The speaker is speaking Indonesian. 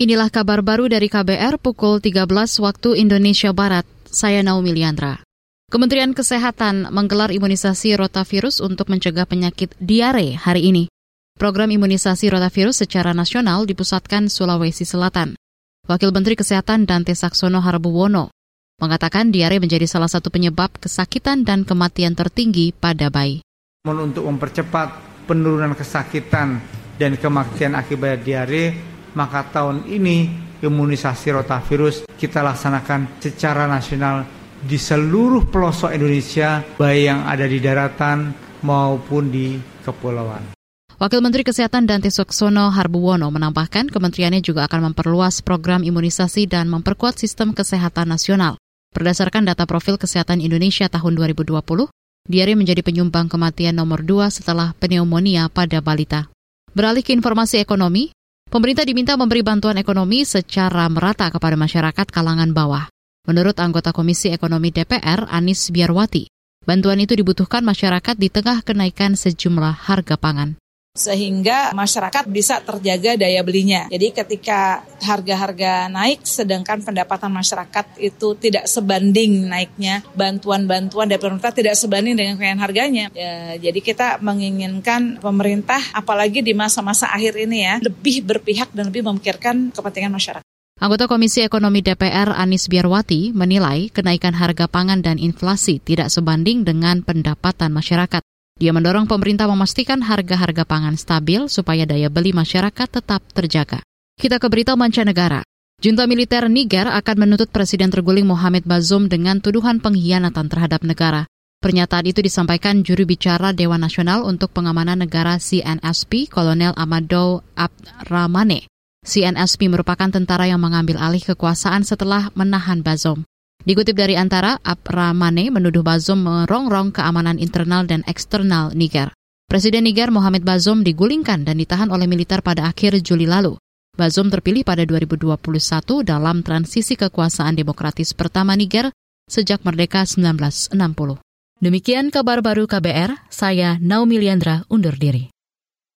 Inilah kabar baru dari KBR pukul 13 waktu Indonesia Barat. Saya Naomi Liandra. Kementerian Kesehatan menggelar imunisasi rotavirus untuk mencegah penyakit diare hari ini. Program imunisasi rotavirus secara nasional dipusatkan Sulawesi Selatan. Wakil Menteri Kesehatan Dante Saksono Harbuwono mengatakan diare menjadi salah satu penyebab kesakitan dan kematian tertinggi pada bayi. Untuk mempercepat penurunan kesakitan dan kematian akibat diare, maka tahun ini imunisasi rotavirus kita laksanakan secara nasional di seluruh pelosok Indonesia, baik yang ada di daratan maupun di kepulauan. Wakil Menteri Kesehatan Dante Soksono Harbuwono menambahkan kementeriannya juga akan memperluas program imunisasi dan memperkuat sistem kesehatan nasional. Berdasarkan data profil kesehatan Indonesia tahun 2020, diare menjadi penyumbang kematian nomor dua setelah pneumonia pada balita. Beralih ke informasi ekonomi, Pemerintah diminta memberi bantuan ekonomi secara merata kepada masyarakat kalangan bawah. Menurut anggota Komisi Ekonomi DPR, Anis Biarwati, bantuan itu dibutuhkan masyarakat di tengah kenaikan sejumlah harga pangan sehingga masyarakat bisa terjaga daya belinya. Jadi ketika harga-harga naik sedangkan pendapatan masyarakat itu tidak sebanding naiknya, bantuan-bantuan dari pemerintah tidak sebanding dengan kenaikan harganya. Ya, jadi kita menginginkan pemerintah apalagi di masa-masa akhir ini ya lebih berpihak dan lebih memikirkan kepentingan masyarakat. Anggota Komisi Ekonomi DPR Anis Biarwati menilai kenaikan harga pangan dan inflasi tidak sebanding dengan pendapatan masyarakat. Dia mendorong pemerintah memastikan harga-harga pangan stabil supaya daya beli masyarakat tetap terjaga. Kita ke berita mancanegara. Junta militer Niger akan menuntut Presiden terguling Mohamed Bazoum dengan tuduhan pengkhianatan terhadap negara. Pernyataan itu disampaikan juru bicara Dewan Nasional untuk Pengamanan Negara CNSP, Kolonel Amadou Abdrahmane. CNSP merupakan tentara yang mengambil alih kekuasaan setelah menahan Bazoum. Dikutip dari antara, Abramane menuduh Bazoum merongrong keamanan internal dan eksternal Niger. Presiden Niger Mohamed Bazoum digulingkan dan ditahan oleh militer pada akhir Juli lalu. Bazoum terpilih pada 2021 dalam transisi kekuasaan demokratis pertama Niger sejak merdeka 1960. Demikian kabar baru KBR, saya Naomi Liandra undur diri.